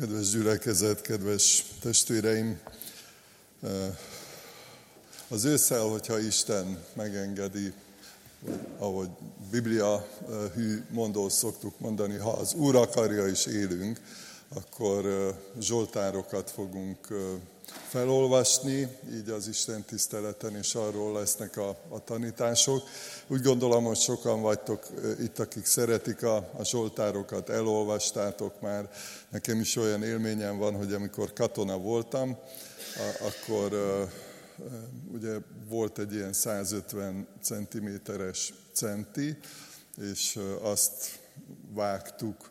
Kedves gyülekezet, kedves testvéreim! Az ősszel, hogyha Isten megengedi, ahogy Biblia hű mondó szoktuk mondani, ha az Úr akarja is élünk, akkor zsoltárokat fogunk felolvasni, így az Isten tiszteleten, és arról lesznek a, a tanítások. Úgy gondolom, hogy sokan vagytok itt, akik szeretik a, a Zsoltárokat, elolvastátok már. Nekem is olyan élményem van, hogy amikor katona voltam, a, akkor ugye volt egy ilyen 150 centiméteres centi, és azt vágtuk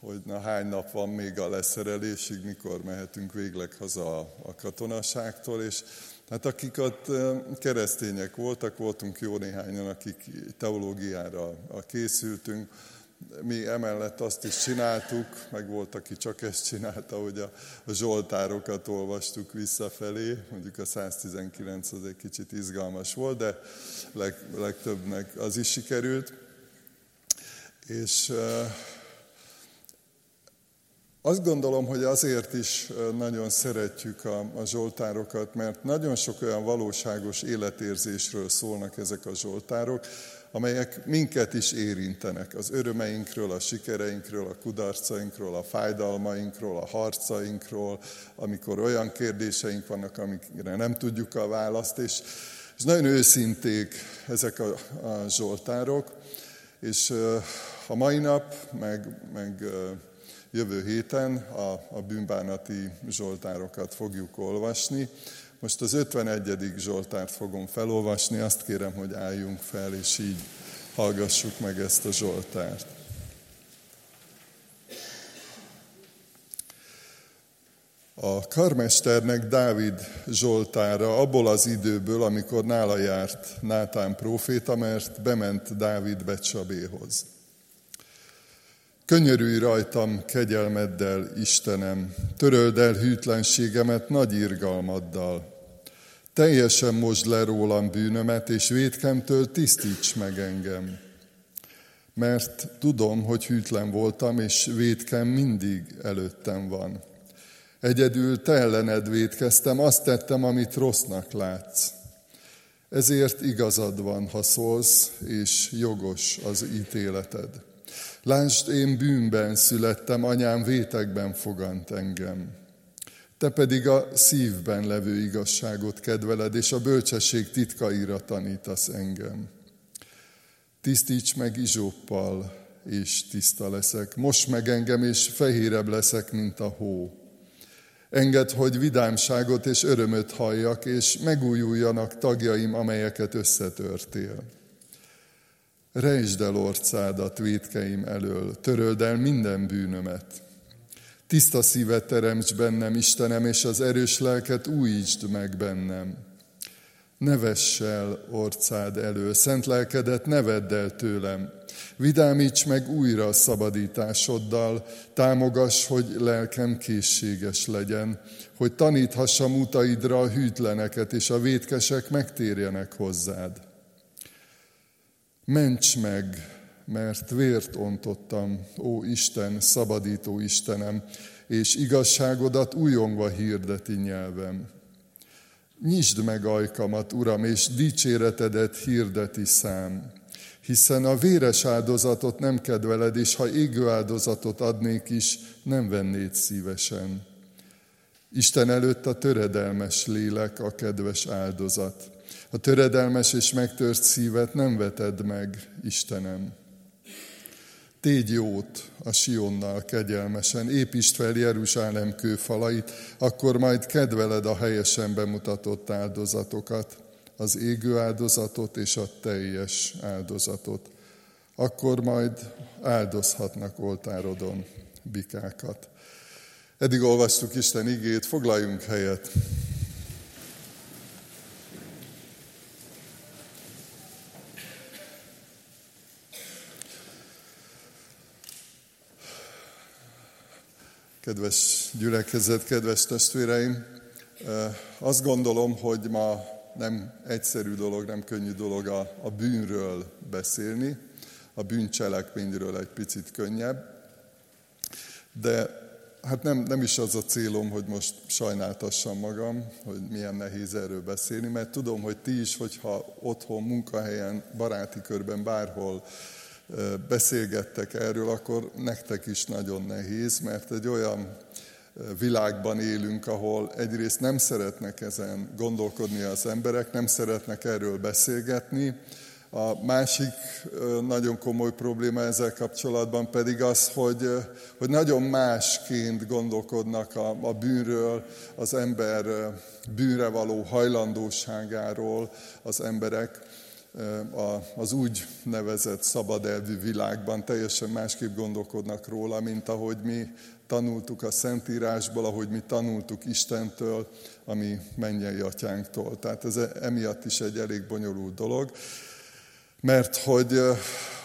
hogy na hány nap van még a leszerelésig, mikor mehetünk végleg haza a, katonaságtól, és hát akik ott keresztények voltak, voltunk jó néhányan, akik teológiára készültünk, mi emellett azt is csináltuk, meg volt, aki csak ezt csinálta, hogy a, a zsoltárokat olvastuk visszafelé, mondjuk a 119 az egy kicsit izgalmas volt, de leg, legtöbbnek az is sikerült. És azt gondolom, hogy azért is nagyon szeretjük a, a zsoltárokat, mert nagyon sok olyan valóságos életérzésről szólnak ezek a zsoltárok, amelyek minket is érintenek. Az örömeinkről, a sikereinkről, a kudarcainkról, a fájdalmainkról, a harcainkról, amikor olyan kérdéseink vannak, amikre nem tudjuk a választ, és, és nagyon őszinték ezek a, a zsoltárok, és a mai nap, meg, meg jövő héten a, a bűnbánati zsoltárokat fogjuk olvasni. Most az 51. zsoltárt fogom felolvasni, azt kérem, hogy álljunk fel, és így hallgassuk meg ezt a zsoltárt. A karmesternek Dávid Zsoltára abból az időből, amikor nála járt Nátán próféta, mert bement Dávid Becsabéhoz. Könyörülj rajtam kegyelmeddel, Istenem, töröld el hűtlenségemet nagy irgalmaddal. Teljesen mosd le rólam bűnömet, és védkemtől tisztíts meg engem. Mert tudom, hogy hűtlen voltam, és védkem mindig előttem van. Egyedül te ellened védkeztem, azt tettem, amit rossznak látsz. Ezért igazad van, ha szólsz, és jogos az ítéleted. Lásd, én bűnben születtem, anyám vétekben fogant engem. Te pedig a szívben levő igazságot kedveled, és a bölcsesség titkaira tanítasz engem. Tisztíts meg izsóppal, és tiszta leszek. Most meg engem, és fehérebb leszek, mint a hó. Engedd, hogy vidámságot és örömöt halljak, és megújuljanak tagjaim, amelyeket összetörtél. Rejtsd el orcádat védkeim elől, töröld el minden bűnömet. Tiszta szívet teremts bennem, Istenem, és az erős lelket újítsd meg bennem. Ne vess el orcád elől, szent lelkedet ne vedd el tőlem. Vidámíts meg újra a szabadításoddal, támogass, hogy lelkem készséges legyen, hogy taníthassam utaidra a hűtleneket, és a vétkesek megtérjenek hozzád. Ments meg, mert vért ontottam, ó Isten, szabadító Istenem, és igazságodat újongva hirdeti nyelvem. Nyisd meg ajkamat, Uram, és dicséretedet hirdeti szám, hiszen a véres áldozatot nem kedveled, és ha égő áldozatot adnék is, nem vennéd szívesen. Isten előtt a töredelmes lélek a kedves áldozat. A töredelmes és megtört szívet nem veted meg, Istenem. Tégy jót a Sionnal kegyelmesen, építsd fel Jeruzsálem kőfalait, akkor majd kedveled a helyesen bemutatott áldozatokat, az égő áldozatot és a teljes áldozatot. Akkor majd áldozhatnak oltárodon bikákat. Eddig olvastuk Isten igét, foglaljunk helyet. Kedves gyülekezet, kedves testvéreim, azt gondolom, hogy ma nem egyszerű dolog, nem könnyű dolog a, a bűnről beszélni, a bűncselekményről egy picit könnyebb, de hát nem, nem is az a célom, hogy most sajnáltassam magam, hogy milyen nehéz erről beszélni, mert tudom, hogy ti is, hogyha otthon, munkahelyen, baráti körben, bárhol beszélgettek erről, akkor nektek is nagyon nehéz, mert egy olyan világban élünk, ahol egyrészt nem szeretnek ezen gondolkodni az emberek, nem szeretnek erről beszélgetni, a másik nagyon komoly probléma ezzel kapcsolatban pedig az, hogy, hogy nagyon másként gondolkodnak a, a bűnről, az ember bűnre való hajlandóságáról az emberek az úgy nevezett szabadelvű világban teljesen másképp gondolkodnak róla, mint ahogy mi tanultuk a Szentírásból, ahogy mi tanultuk Istentől, ami mennyei atyánktól. Tehát ez emiatt is egy elég bonyolult dolog. Mert hogy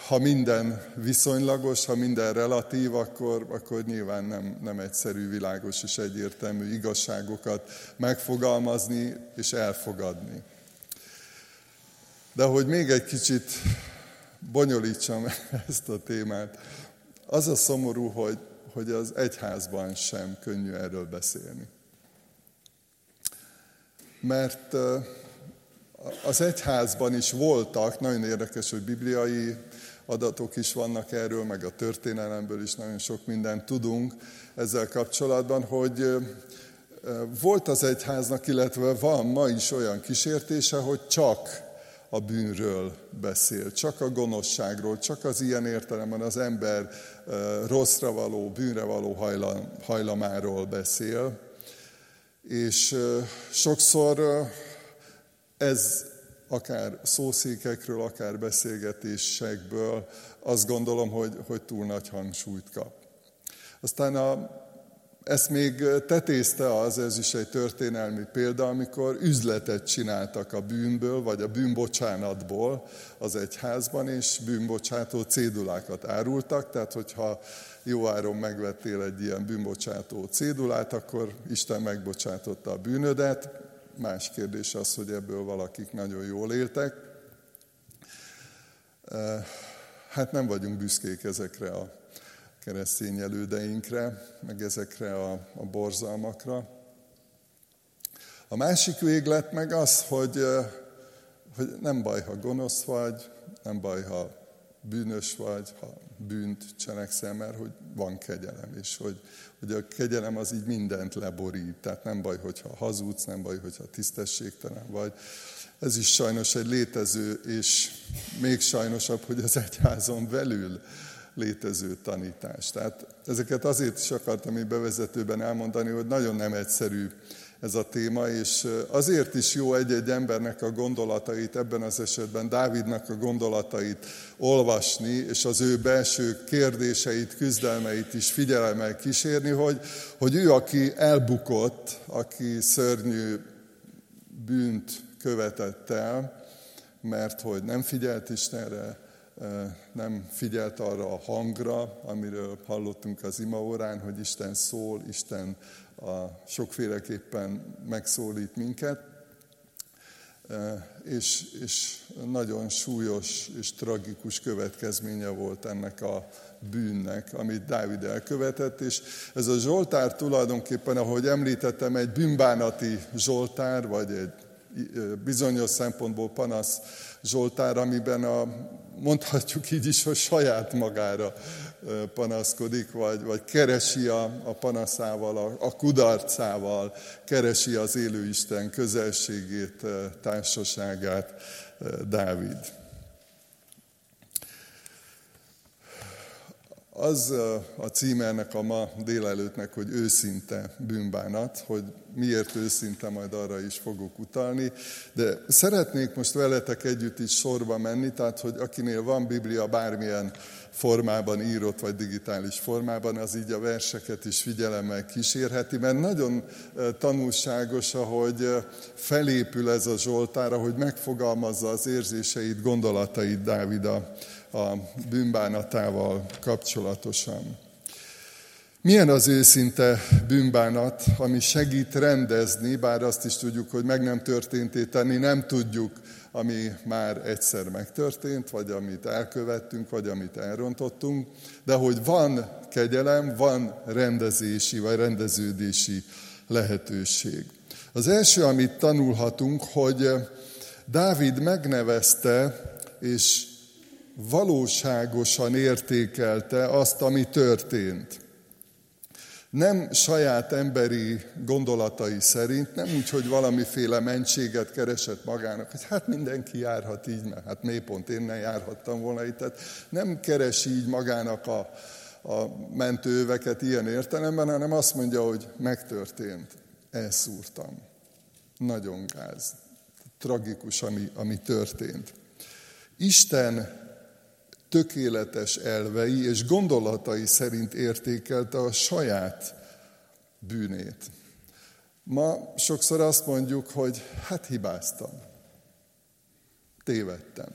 ha minden viszonylagos, ha minden relatív, akkor, akkor nyilván nem, nem egyszerű, világos és egyértelmű igazságokat megfogalmazni és elfogadni. De hogy még egy kicsit bonyolítsam ezt a témát, az a szomorú, hogy, hogy az egyházban sem könnyű erről beszélni. Mert az egyházban is voltak, nagyon érdekes, hogy bibliai adatok is vannak erről, meg a történelemből is nagyon sok mindent tudunk ezzel kapcsolatban, hogy volt az egyháznak, illetve van ma is olyan kísértése, hogy csak a bűnről beszél, csak a gonoszságról, csak az ilyen értelemben az ember rosszra való, bűnre való hajlam, hajlamáról beszél. És sokszor ez akár szószékekről, akár beszélgetésekből azt gondolom, hogy, hogy túl nagy hangsúlyt kap. Aztán a, ezt még tetézte az, ez is egy történelmi példa, amikor üzletet csináltak a bűnből, vagy a bűnbocsánatból az egyházban, és bűnbocsátó cédulákat árultak, tehát hogyha jó áron megvettél egy ilyen bűnbocsátó cédulát, akkor Isten megbocsátotta a bűnödet, Más kérdés az, hogy ebből valakik nagyon jól éltek. Hát nem vagyunk büszkék ezekre a keresztény elődeinkre, meg ezekre a, a borzalmakra. A másik véglet meg az, hogy, hogy nem baj, ha gonosz vagy, nem baj, ha bűnös vagy, ha bűnt cselekszel, mert hogy van kegyelem, és hogy, hogy a kegyelem az így mindent leborít. Tehát nem baj, hogyha hazudsz, nem baj, hogyha tisztességtelen vagy. Ez is sajnos egy létező, és még sajnosabb, hogy az egyházon belül létező tanítás. Tehát ezeket azért is akartam így bevezetőben elmondani, hogy nagyon nem egyszerű ez a téma, és azért is jó egy-egy embernek a gondolatait, ebben az esetben Dávidnak a gondolatait olvasni, és az ő belső kérdéseit, küzdelmeit is figyelemmel kísérni, hogy, hogy ő, aki elbukott, aki szörnyű bűnt követett el, mert hogy nem figyelt Istenre, nem figyelt arra a hangra, amiről hallottunk az imaórán, hogy Isten szól, Isten a sokféleképpen megszólít minket, és, és nagyon súlyos és tragikus következménye volt ennek a bűnnek, amit Dávid elkövetett, és ez a Zsoltár tulajdonképpen, ahogy említettem, egy bűnbánati Zsoltár, vagy egy bizonyos szempontból panasz Zsoltár, amiben a, mondhatjuk így is, hogy saját magára panaszkodik, vagy, vagy keresi a, a panaszával, a, a kudarcával, keresi az élő Isten közelségét, társaságát Dávid. Az a címe ennek a ma délelőttnek, hogy őszinte bűnbánat, hogy miért őszinte, majd arra is fogok utalni. De szeretnék most veletek együtt is sorba menni, tehát hogy akinél van Biblia bármilyen formában írott, vagy digitális formában, az így a verseket is figyelemmel kísérheti, mert nagyon tanulságos, ahogy felépül ez a Zsoltár, ahogy megfogalmazza az érzéseit, gondolatait Dávid a, a bűnbánatával kapcsolatosan. Milyen az őszinte bűnbánat, ami segít rendezni, bár azt is tudjuk, hogy meg nem történté tenni, nem tudjuk ami már egyszer megtörtént, vagy amit elkövettünk, vagy amit elrontottunk, de hogy van kegyelem, van rendezési vagy rendeződési lehetőség. Az első, amit tanulhatunk, hogy Dávid megnevezte és valóságosan értékelte azt, ami történt. Nem saját emberi gondolatai szerint, nem úgy, hogy valamiféle mentséget keresett magának, hogy hát mindenki járhat így, mert hát mélypont én nem járhattam volna itt. Tehát nem keresi így magának a, a mentőveket ilyen értelemben, hanem azt mondja, hogy megtörtént, elszúrtam. Nagyon gáz. Tragikus, ami, ami történt. Isten tökéletes elvei és gondolatai szerint értékelte a saját bűnét. Ma sokszor azt mondjuk, hogy hát hibáztam, tévedtem.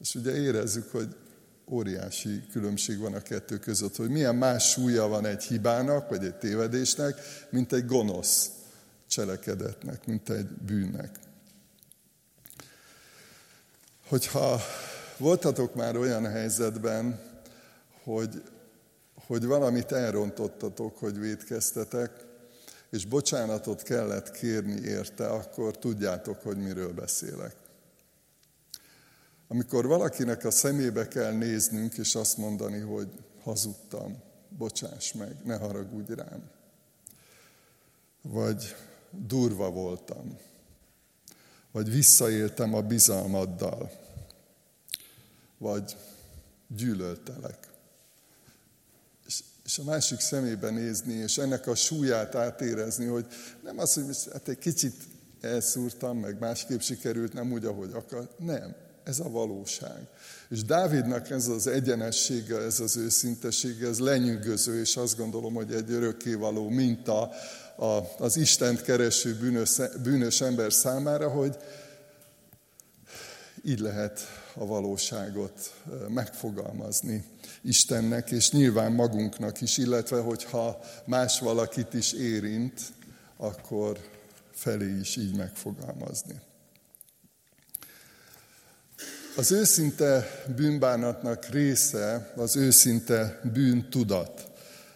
És ugye érezzük, hogy óriási különbség van a kettő között, hogy milyen más súlya van egy hibának, vagy egy tévedésnek, mint egy gonosz cselekedetnek, mint egy bűnnek. Hogyha Voltatok már olyan helyzetben, hogy, hogy valamit elrontottatok, hogy védkeztetek, és bocsánatot kellett kérni érte, akkor tudjátok, hogy miről beszélek. Amikor valakinek a szemébe kell néznünk, és azt mondani, hogy hazudtam, bocsáss meg, ne haragudj rám. Vagy durva voltam. Vagy visszaéltem a bizalmaddal vagy gyűlöltelek. És, és a másik szemébe nézni, és ennek a súlyát átérezni, hogy nem az, hogy hát egy kicsit elszúrtam, meg másképp sikerült, nem úgy, ahogy akar. Nem, ez a valóság. És Dávidnak ez az egyenessége, ez az őszintesége, ez lenyűgöző, és azt gondolom, hogy egy örökkévaló minta az Istent kereső bűnös, bűnös ember számára, hogy így lehet a valóságot megfogalmazni Istennek, és nyilván magunknak is, illetve hogyha más valakit is érint, akkor felé is így megfogalmazni. Az őszinte bűnbánatnak része az őszinte bűntudat.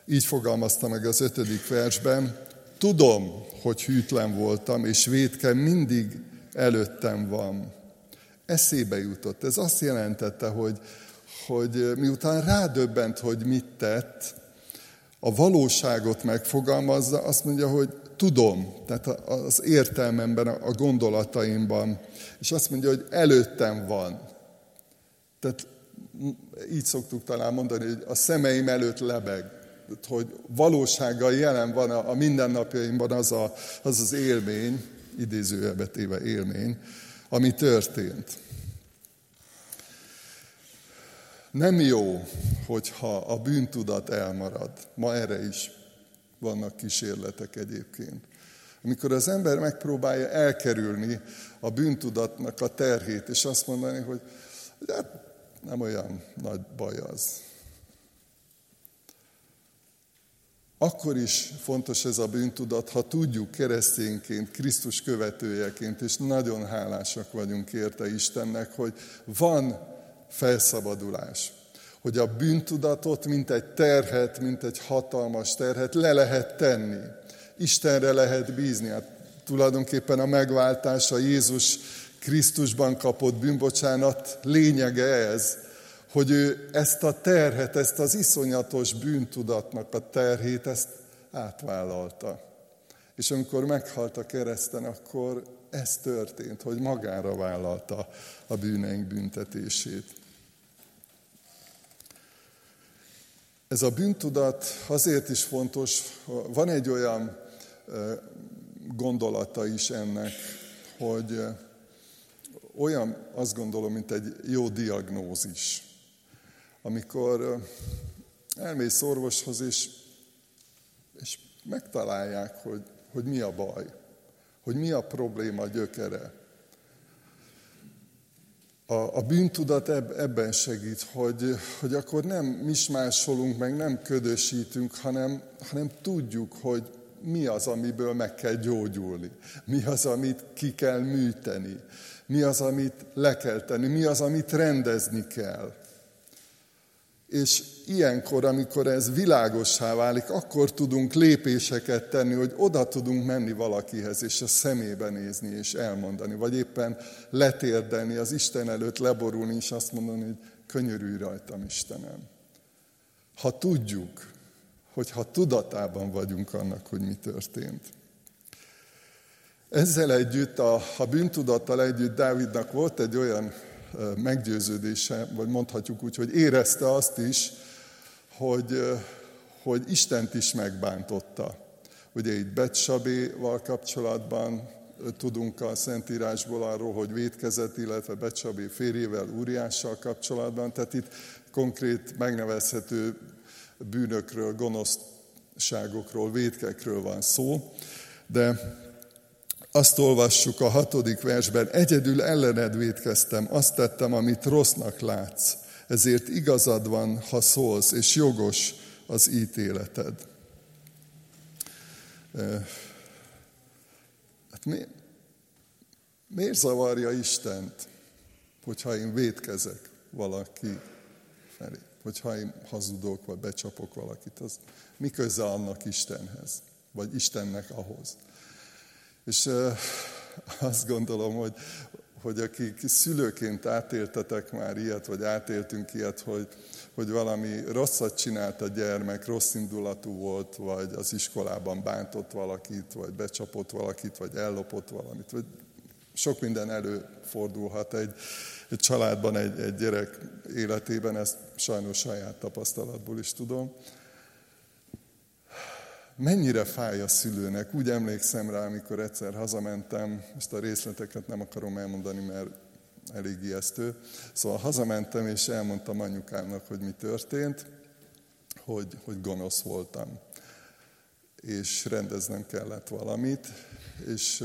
Így fogalmazta meg az ötödik versben, tudom, hogy hűtlen voltam, és védkem mindig előttem van eszébe jutott. Ez azt jelentette, hogy, hogy miután rádöbbent, hogy mit tett, a valóságot megfogalmazza, azt mondja, hogy tudom, tehát az értelmemben, a gondolataimban, és azt mondja, hogy előttem van. Tehát így szoktuk talán mondani, hogy a szemeim előtt lebeg, hogy valósággal jelen van a, a mindennapjaimban az, a, az az élmény, idézőjelbe élmény, ami történt. Nem jó, hogyha a bűntudat elmarad. Ma erre is vannak kísérletek egyébként. Amikor az ember megpróbálja elkerülni a bűntudatnak a terhét, és azt mondani, hogy, hát nem olyan nagy baj az. Akkor is fontos ez a bűntudat, ha tudjuk keresztényként, Krisztus követőjeként, és nagyon hálásak vagyunk érte Istennek, hogy van felszabadulás. Hogy a bűntudatot, mint egy terhet, mint egy hatalmas terhet le lehet tenni. Istenre lehet bízni. Hát tulajdonképpen a megváltás, a Jézus Krisztusban kapott bűnbocsánat lényege ez, hogy ő ezt a terhet, ezt az iszonyatos bűntudatnak a terhét, ezt átvállalta. És amikor meghalt a kereszten, akkor ez történt, hogy magára vállalta a bűneink büntetését. Ez a bűntudat azért is fontos, van egy olyan gondolata is ennek, hogy olyan, azt gondolom, mint egy jó diagnózis amikor elmész orvoshoz, és, és megtalálják, hogy, hogy mi a baj, hogy mi a probléma gyökere. A, a bűntudat eb, ebben segít, hogy, hogy akkor nem mismásolunk, meg nem ködösítünk, hanem, hanem tudjuk, hogy mi az, amiből meg kell gyógyulni, mi az, amit ki kell műteni, mi az, amit le kell tenni, mi az, amit rendezni kell. És ilyenkor, amikor ez világossá válik, akkor tudunk lépéseket tenni, hogy oda tudunk menni valakihez, és a szemébe nézni, és elmondani, vagy éppen letérdelni, az Isten előtt leborulni, és azt mondani, hogy könyörülj rajtam, Istenem. Ha tudjuk, hogyha tudatában vagyunk annak, hogy mi történt. Ezzel együtt, a, a bűntudattal együtt Dávidnak volt egy olyan meggyőződése, vagy mondhatjuk úgy, hogy érezte azt is, hogy, hogy Istent is megbántotta. Ugye itt Betsabéval kapcsolatban tudunk a Szentírásból arról, hogy védkezett, illetve Becsabé férjével, Úriással kapcsolatban, tehát itt konkrét megnevezhető bűnökről, gonoszságokról, védkekről van szó, de azt olvassuk a hatodik versben, egyedül ellened védkeztem, azt tettem, amit rossznak látsz, ezért igazad van, ha szólsz, és jogos az ítéleted. Hát mi, miért zavarja Istent, hogyha én védkezek valaki felé? Hogyha én hazudok, vagy becsapok valakit, az mi köze annak Istenhez, vagy Istennek ahhoz? És azt gondolom, hogy, hogy akik szülőként átéltetek már ilyet, vagy átéltünk ilyet, hogy, hogy valami rosszat csinált a gyermek, rossz indulatú volt, vagy az iskolában bántott valakit, vagy becsapott valakit, vagy ellopott valamit, vagy sok minden előfordulhat egy, egy családban, egy, egy gyerek életében, ezt sajnos saját tapasztalatból is tudom mennyire fáj a szülőnek. Úgy emlékszem rá, amikor egyszer hazamentem, ezt a részleteket nem akarom elmondani, mert elég ijesztő. Szóval hazamentem, és elmondtam anyukámnak, hogy mi történt, hogy, hogy gonosz voltam. És rendeznem kellett valamit, és,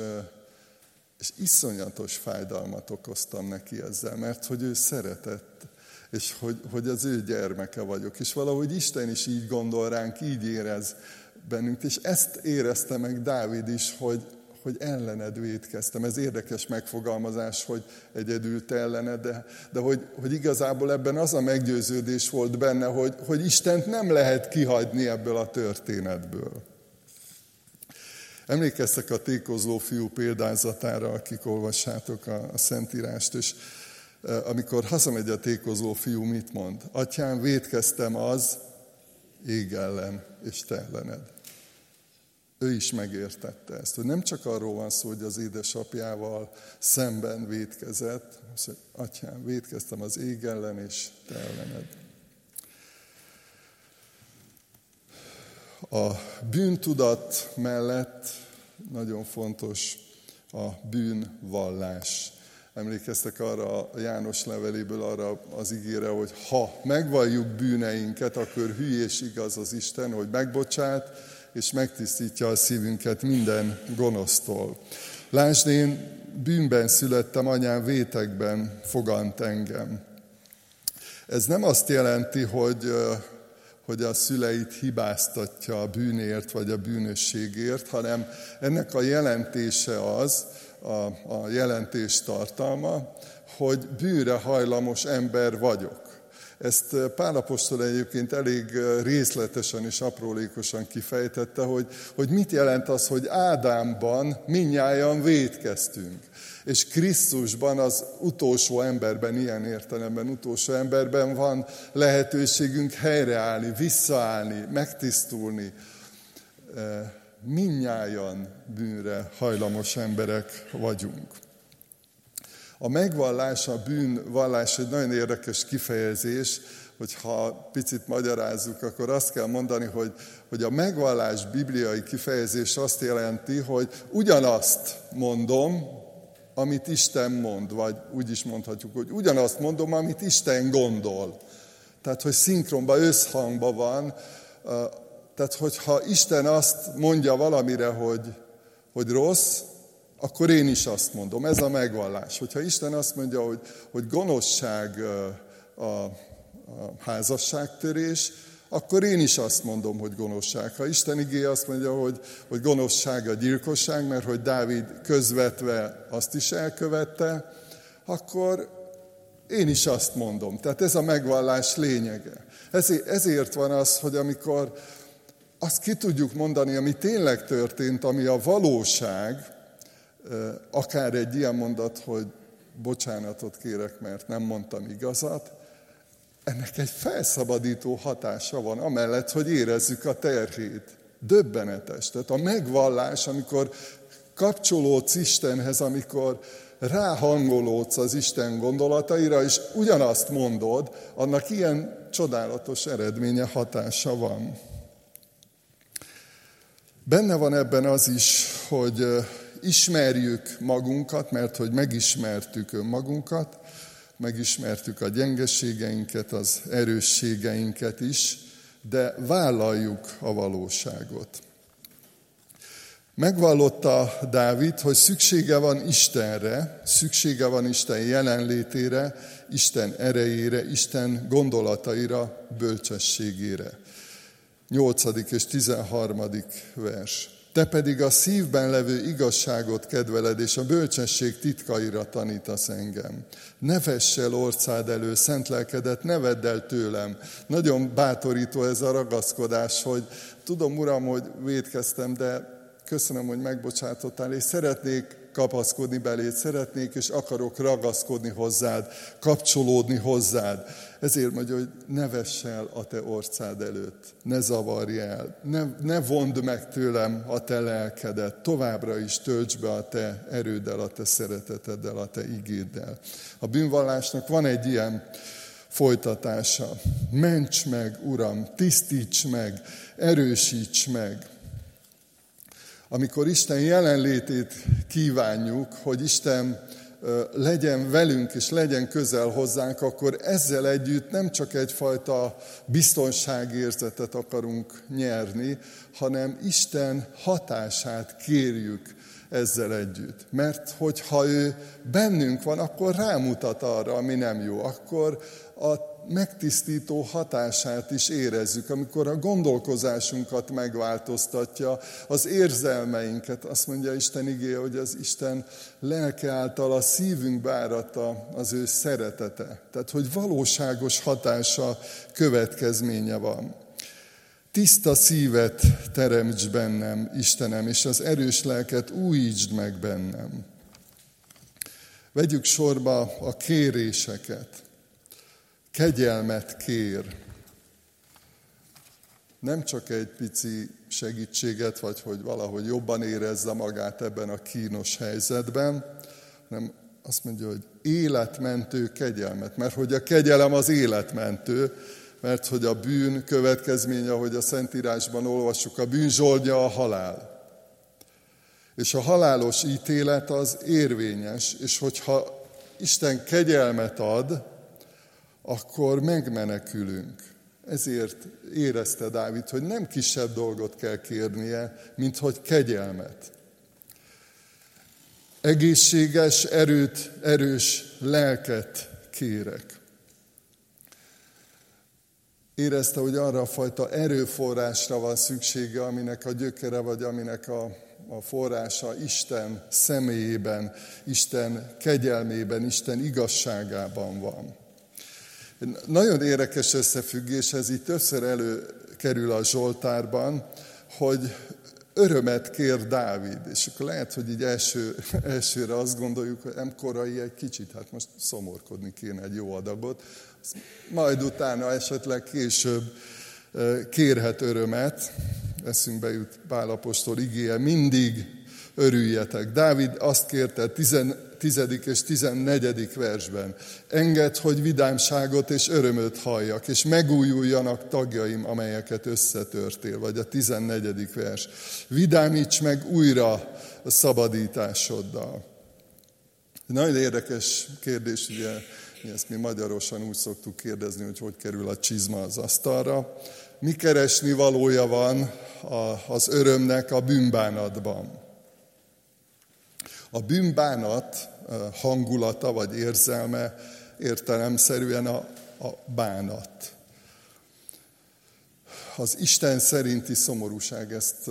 és iszonyatos fájdalmat okoztam neki ezzel, mert hogy ő szeretett, és hogy, hogy az ő gyermeke vagyok. És valahogy Isten is így gondol ránk, így érez bennünk, és ezt érezte meg Dávid is, hogy, hogy ellened védkeztem. Ez érdekes megfogalmazás, hogy egyedül te ellened, de, de hogy, hogy igazából ebben az a meggyőződés volt benne, hogy, hogy Istent nem lehet kihagyni ebből a történetből. Emlékeztek a tékozló fiú példázatára, akik olvassátok a, a Szentírást, és e, amikor hazamegy a tékozló fiú, mit mond? Atyám, védkeztem az ég ellen, és te ellened ő is megértette ezt, hogy nem csak arról van szó, hogy az édesapjával szemben védkezett, azt mondja, atyám, védkeztem az ég ellen és te ellened. A bűntudat mellett nagyon fontos a bűnvallás. Emlékeztek arra a János leveléből arra az ígére, hogy ha megvalljuk bűneinket, akkor hű és igaz az Isten, hogy megbocsát, és megtisztítja a szívünket minden gonosztól. Lásd, én bűnben születtem, anyám vétekben fogant engem. Ez nem azt jelenti, hogy, hogy a szüleit hibáztatja a bűnért vagy a bűnösségért, hanem ennek a jelentése az, a, a jelentés tartalma, hogy bűnre hajlamos ember vagyok. Ezt eh, Pálapostól egyébként elég eh, részletesen és aprólékosan kifejtette, hogy, hogy mit jelent az, hogy Ádámban minnyáján védkeztünk. És Krisztusban, az utolsó emberben, ilyen értelemben utolsó emberben van lehetőségünk helyreállni, visszaállni, megtisztulni. Eh, minnyáján bűnre hajlamos emberek vagyunk. A megvallás, a bűnvallás egy nagyon érdekes kifejezés, hogyha picit magyarázzuk, akkor azt kell mondani, hogy, hogy a megvallás bibliai kifejezés azt jelenti, hogy ugyanazt mondom, amit Isten mond, vagy úgy is mondhatjuk, hogy ugyanazt mondom, amit Isten gondol. Tehát, hogy szinkronban, összhangban van. Tehát, hogyha Isten azt mondja valamire, hogy, hogy rossz, akkor én is azt mondom. Ez a megvallás. Hogyha Isten azt mondja, hogy, hogy gonoszság a, a házasságtörés, akkor én is azt mondom, hogy gonoszság. Ha Isten igé azt mondja, hogy, hogy gonoszság a gyilkosság, mert hogy Dávid közvetve azt is elkövette, akkor én is azt mondom. Tehát ez a megvallás lényege. Ezért, ezért van az, hogy amikor azt ki tudjuk mondani, ami tényleg történt, ami a valóság, akár egy ilyen mondat, hogy bocsánatot kérek, mert nem mondtam igazat, ennek egy felszabadító hatása van, amellett, hogy érezzük a terhét. Döbbenetes. Tehát a megvallás, amikor kapcsolódsz Istenhez, amikor ráhangolódsz az Isten gondolataira, és ugyanazt mondod, annak ilyen csodálatos eredménye, hatása van. Benne van ebben az is, hogy ismerjük magunkat, mert hogy megismertük önmagunkat, megismertük a gyengeségeinket, az erősségeinket is, de vállaljuk a valóságot. Megvallotta Dávid, hogy szüksége van Istenre, szüksége van Isten jelenlétére, Isten erejére, Isten gondolataira, bölcsességére. 8. és 13. vers. Te pedig a szívben levő igazságot kedveled, és a bölcsesség titkaira tanítasz engem. Ne vess el orcád elő, szent lelkedet, ne vedd el tőlem. Nagyon bátorító ez a ragaszkodás, hogy tudom, Uram, hogy védkeztem, de köszönöm, hogy megbocsátottál, és szeretnék kapaszkodni beléd, szeretnék és akarok ragaszkodni hozzád, kapcsolódni hozzád. Ezért mondja, hogy ne vess el a te orcád előtt, ne zavarj el, ne, ne vond meg tőlem a te lelkedet, továbbra is tölts be a te erőddel, a te szereteteddel, a te igéddel. A bűnvallásnak van egy ilyen folytatása. Ments meg, Uram, tisztíts meg, erősíts meg, amikor Isten jelenlétét kívánjuk, hogy Isten legyen velünk és legyen közel hozzánk, akkor ezzel együtt nem csak egyfajta biztonságérzetet akarunk nyerni, hanem Isten hatását kérjük ezzel együtt. Mert hogyha ő bennünk van, akkor rámutat arra, ami nem jó. Akkor a megtisztító hatását is érezzük, amikor a gondolkozásunkat megváltoztatja, az érzelmeinket. Azt mondja Isten igé, hogy az Isten lelke által a szívünk bárata az ő szeretete. Tehát, hogy valóságos hatása, következménye van. Tiszta szívet teremts bennem, Istenem, és az erős lelket újítsd meg bennem. Vegyük sorba a kéréseket kegyelmet kér. Nem csak egy pici segítséget, vagy hogy valahogy jobban érezze magát ebben a kínos helyzetben, hanem azt mondja, hogy életmentő kegyelmet. Mert hogy a kegyelem az életmentő, mert hogy a bűn következménye, ahogy a Szentírásban olvassuk, a bűn zsoldja a halál. És a halálos ítélet az érvényes, és hogyha Isten kegyelmet ad, akkor megmenekülünk. Ezért érezte Dávid, hogy nem kisebb dolgot kell kérnie, mint hogy kegyelmet. Egészséges, erőt, erős lelket kérek. Érezte, hogy arra a fajta erőforrásra van szüksége, aminek a gyökere, vagy aminek a, a forrása Isten személyében, Isten kegyelmében, Isten igazságában van. Nagyon érdekes összefüggés, ez itt többször előkerül a Zsoltárban, hogy örömet kér Dávid, és akkor lehet, hogy így első, elsőre azt gondoljuk, hogy nem korai egy kicsit, hát most szomorkodni kéne egy jó adagot, majd utána esetleg később kérhet örömet, eszünkbe jut Pálapostól igéje, mindig örüljetek. Dávid azt kérte 10. és 14. versben. Engedd, hogy vidámságot és örömöt halljak, és megújuljanak tagjaim, amelyeket összetörtél. Vagy a 14. vers. Vidámíts meg újra a szabadításoddal. Nagyon érdekes kérdés, ugye ezt mi magyarosan úgy szoktuk kérdezni, hogy hogy kerül a csizma az asztalra. Mi keresni valója van az örömnek a bűnbánatban? A bűnbánat hangulata vagy érzelme értelemszerűen a, a bánat. az Isten szerinti szomorúság, ezt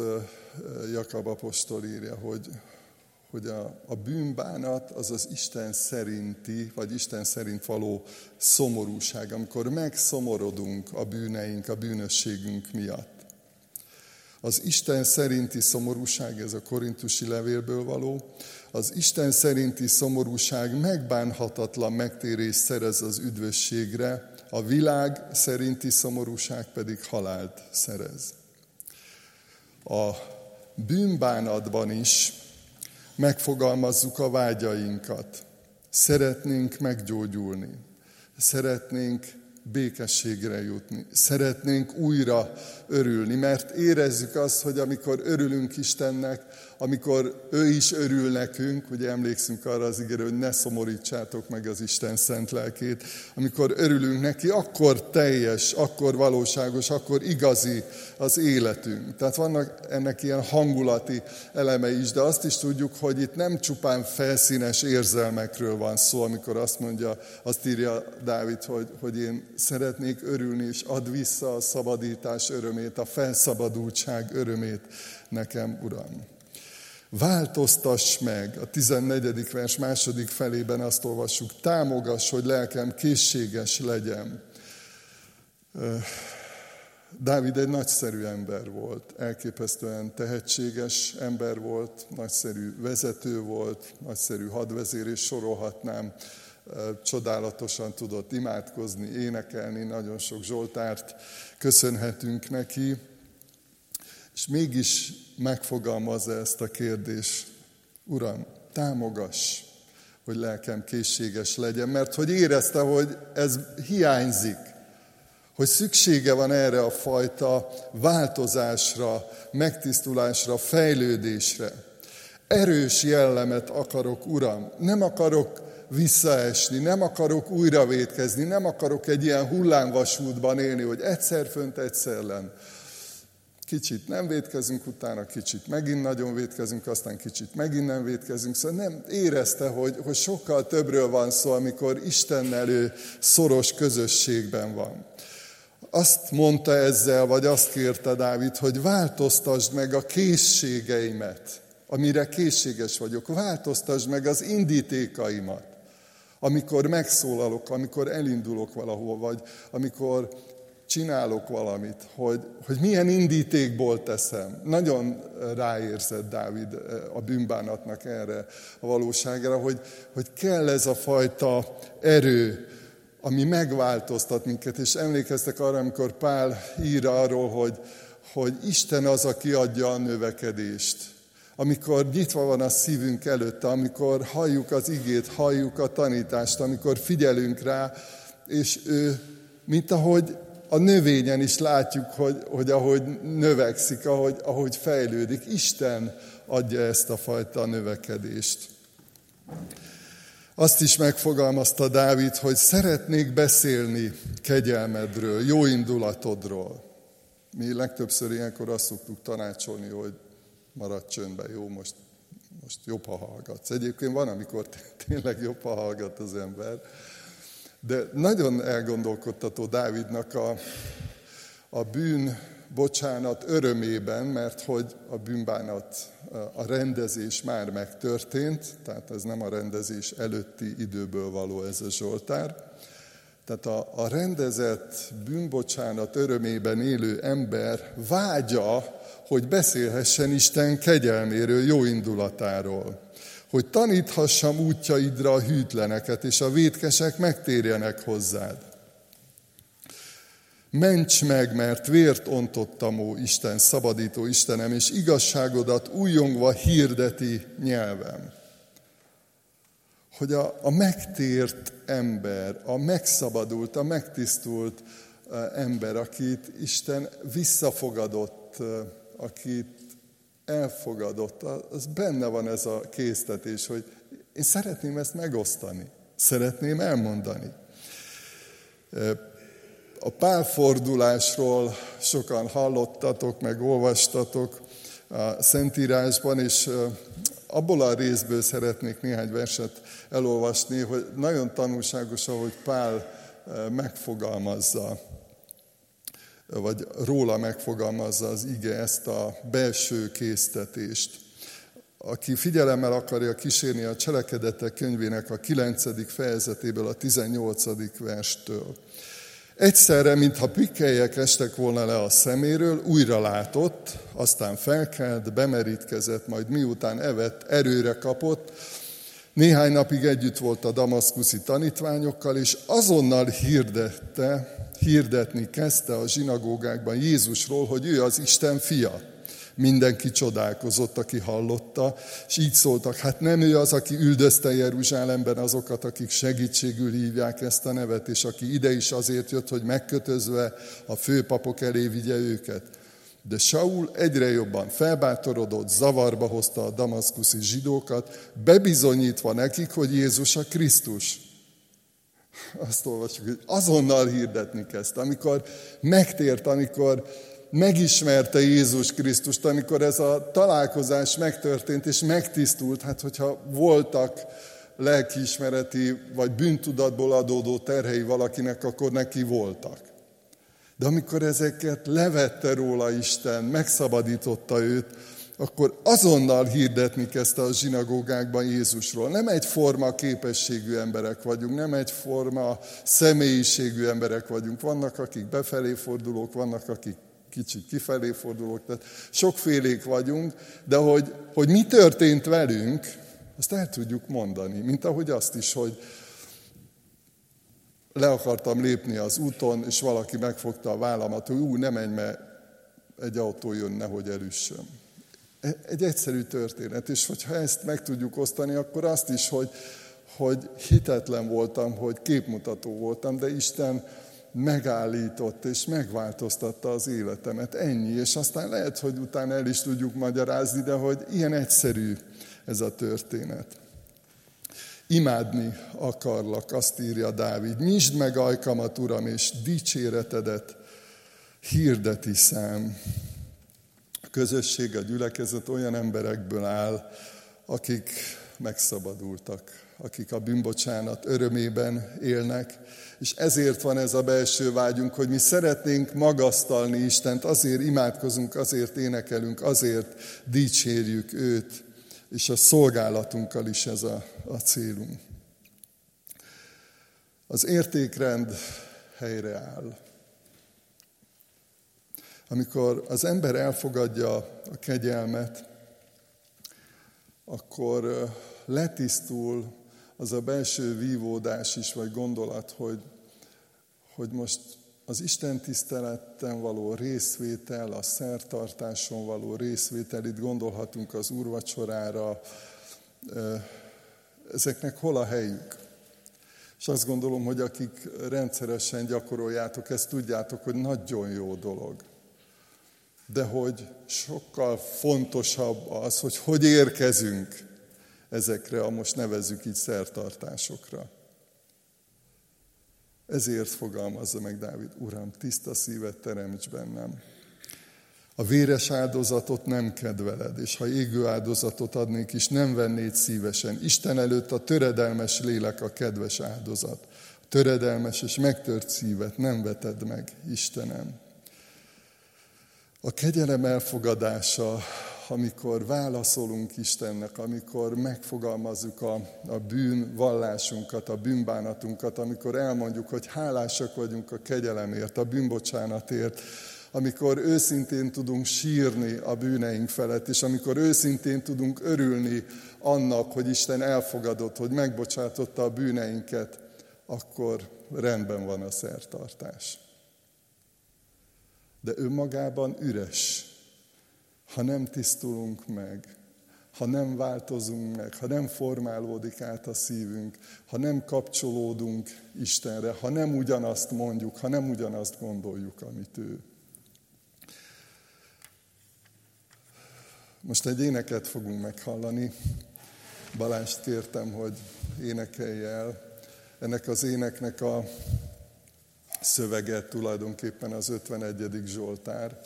Jakab apostol írja, hogy, hogy a, a bűnbánat az az Isten szerinti, vagy Isten szerint való szomorúság, amikor megszomorodunk a bűneink, a bűnösségünk miatt. Az Isten szerinti szomorúság, ez a korintusi levélből való, az Isten szerinti szomorúság megbánhatatlan megtérést szerez az üdvösségre, a világ szerinti szomorúság pedig halált szerez. A bűnbánatban is megfogalmazzuk a vágyainkat. Szeretnénk meggyógyulni. Szeretnénk békességre jutni. Szeretnénk újra örülni, mert érezzük azt, hogy amikor örülünk Istennek, amikor ő is örül nekünk, ugye emlékszünk arra az ígérő, hogy ne szomorítsátok meg az Isten szent lelkét, amikor örülünk neki, akkor teljes, akkor valóságos, akkor igazi az életünk. Tehát vannak ennek ilyen hangulati elemei is, de azt is tudjuk, hogy itt nem csupán felszínes érzelmekről van szó, amikor azt mondja, azt írja Dávid, hogy, hogy én szeretnék örülni, és ad vissza a szabadítás örömét, a felszabadultság örömét nekem, Uram. Változtass meg, a 14. vers második felében azt olvassuk, támogass, hogy lelkem készséges legyen. Dávid egy nagyszerű ember volt, elképesztően tehetséges ember volt, nagyszerű vezető volt, nagyszerű hadvezér, és sorolhatnám, csodálatosan tudott imádkozni, énekelni, nagyon sok Zsoltárt. Köszönhetünk neki, és mégis megfogalmazza ezt a kérdést, Uram, támogass, hogy lelkem készséges legyen, mert hogy érezte, hogy ez hiányzik, hogy szüksége van erre a fajta változásra, megtisztulásra, fejlődésre. Erős jellemet akarok, Uram, nem akarok visszaesni, nem akarok újra vétkezni, nem akarok egy ilyen hullámvasútban élni, hogy egyszer fönt, egyszer len. Kicsit nem vétkezünk utána, kicsit megint nagyon vétkezünk, aztán kicsit megint nem vétkezünk. Szóval nem érezte, hogy, hogy sokkal többről van szó, amikor Istennel ő szoros közösségben van. Azt mondta ezzel, vagy azt kérte Dávid, hogy változtasd meg a készségeimet, amire készséges vagyok. Változtasd meg az indítékaimat amikor megszólalok, amikor elindulok valahol, vagy amikor csinálok valamit, hogy, hogy milyen indítékból teszem. Nagyon ráérzett Dávid eh, a bűnbánatnak erre a valóságra, hogy, hogy kell ez a fajta erő, ami megváltoztat minket. És emlékeztek arra, amikor Pál ír arról, hogy, hogy Isten az, aki adja a növekedést. Amikor nyitva van a szívünk előtte, amikor halljuk az igét, halljuk a tanítást, amikor figyelünk rá, és ő, mint ahogy a növényen is látjuk, hogy, hogy ahogy növekszik, ahogy, ahogy fejlődik, Isten adja ezt a fajta növekedést. Azt is megfogalmazta Dávid, hogy szeretnék beszélni kegyelmedről, jó indulatodról. Mi legtöbbször ilyenkor azt szoktuk tanácsolni, hogy maradj csöndben, jó, most, most jobb, ha hallgatsz. Egyébként van, amikor tényleg jobb, ha hallgat az ember, de nagyon elgondolkodtató Dávidnak a, a bűn bocsánat örömében, mert hogy a bűnbánat, a rendezés már megtörtént, tehát ez nem a rendezés előtti időből való ez a Zsoltár. Tehát a, a rendezett bűnbocsánat örömében élő ember vágya, hogy beszélhessen Isten kegyelméről, jó indulatáról hogy taníthassam útjaidra a hűtleneket, és a vétkesek megtérjenek hozzád. Ments meg, mert vért ontottam, ó Isten, szabadító Istenem, és igazságodat újongva hirdeti nyelvem. Hogy a, a megtért ember, a megszabadult, a megtisztult eh, ember, akit Isten visszafogadott, eh, akit elfogadott, az benne van ez a késztetés, hogy én szeretném ezt megosztani, szeretném elmondani. A pálfordulásról sokan hallottatok, meg olvastatok a Szentírásban, és abból a részből szeretnék néhány verset elolvasni, hogy nagyon tanulságos, ahogy Pál megfogalmazza. Vagy róla megfogalmazza az ige ezt a belső késztetést. Aki figyelemmel akarja kísérni a cselekedetek könyvének a 9. fejezetéből, a 18. verstől. Egyszerre, mintha pikkelyek estek volna le a szeméről, újra látott, aztán felkelt, bemerítkezett, majd miután evett, erőre kapott, néhány napig együtt volt a damaszkuszi tanítványokkal, és azonnal hirdette, hirdetni kezdte a zsinagógákban Jézusról, hogy ő az Isten fia. Mindenki csodálkozott, aki hallotta, és így szóltak, hát nem ő az, aki üldözte Jeruzsálemben azokat, akik segítségül hívják ezt a nevet, és aki ide is azért jött, hogy megkötözve a főpapok elé vigye őket. De Saul egyre jobban felbátorodott, zavarba hozta a damaszkuszi zsidókat, bebizonyítva nekik, hogy Jézus a Krisztus. Azt olvasjuk, hogy azonnal hirdetni kezdte, amikor megtért, amikor megismerte Jézus Krisztust, amikor ez a találkozás megtörtént és megtisztult, hát hogyha voltak lelkiismereti vagy bűntudatból adódó terhei valakinek, akkor neki voltak. De amikor ezeket levette róla Isten, megszabadította őt, akkor azonnal hirdetni kezdte a zsinagógákban Jézusról. Nem egyforma képességű emberek vagyunk, nem egyforma személyiségű emberek vagyunk. Vannak, akik befelé fordulók, vannak, akik kicsit kifelé fordulók, tehát sokfélék vagyunk, de hogy, hogy mi történt velünk, azt el tudjuk mondani, mint ahogy azt is, hogy le akartam lépni az úton, és valaki megfogta a vállamat, hogy ú, ne menj, mert egy autó jön, nehogy elüssön. E, egy egyszerű történet, és hogyha ezt meg tudjuk osztani, akkor azt is, hogy, hogy hitetlen voltam, hogy képmutató voltam, de Isten megállított és megváltoztatta az életemet. Ennyi, és aztán lehet, hogy utána el is tudjuk magyarázni, de hogy ilyen egyszerű ez a történet. Imádni akarlak, azt írja Dávid. Nyisd meg ajkamat, Uram, és dicséretedet hirdeti szám. A közösség, a gyülekezet olyan emberekből áll, akik megszabadultak, akik a bűnbocsánat örömében élnek, és ezért van ez a belső vágyunk, hogy mi szeretnénk magasztalni Istent, azért imádkozunk, azért énekelünk, azért dicsérjük őt, és a szolgálatunkkal is ez a, a célunk. Az értékrend helyreáll. Amikor az ember elfogadja a kegyelmet, akkor letisztul az a belső vívódás is, vagy gondolat, hogy, hogy most az Isten tiszteleten való részvétel, a szertartáson való részvétel, itt gondolhatunk az úrvacsorára, ezeknek hol a helyük? És azt gondolom, hogy akik rendszeresen gyakoroljátok, ezt tudjátok, hogy nagyon jó dolog. De hogy sokkal fontosabb az, hogy hogy érkezünk ezekre a most nevezzük így szertartásokra. Ezért fogalmazza meg Dávid, Uram, tiszta szívet teremts bennem. A véres áldozatot nem kedveled, és ha égő áldozatot adnék is, nem vennéd szívesen. Isten előtt a töredelmes lélek a kedves áldozat. A töredelmes és megtört szívet nem veted meg, Istenem. A kegyelem elfogadása amikor válaszolunk Istennek, amikor megfogalmazzuk a, a bűn vallásunkat, a bűnbánatunkat, amikor elmondjuk, hogy hálásak vagyunk a kegyelemért, a bűnbocsánatért, amikor őszintén tudunk sírni a bűneink felett, és amikor őszintén tudunk örülni annak, hogy Isten elfogadott, hogy megbocsátotta a bűneinket, akkor rendben van a szertartás. De önmagában üres ha nem tisztulunk meg, ha nem változunk meg, ha nem formálódik át a szívünk, ha nem kapcsolódunk Istenre, ha nem ugyanazt mondjuk, ha nem ugyanazt gondoljuk, amit ő. Most egy éneket fogunk meghallani. Balást kértem, hogy énekelj el. Ennek az éneknek a szövege tulajdonképpen az 51. Zsoltár,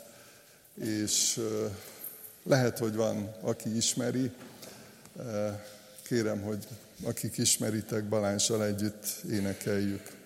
és lehet, hogy van, aki ismeri. Kérem, hogy akik ismeritek, Balánssal együtt énekeljük.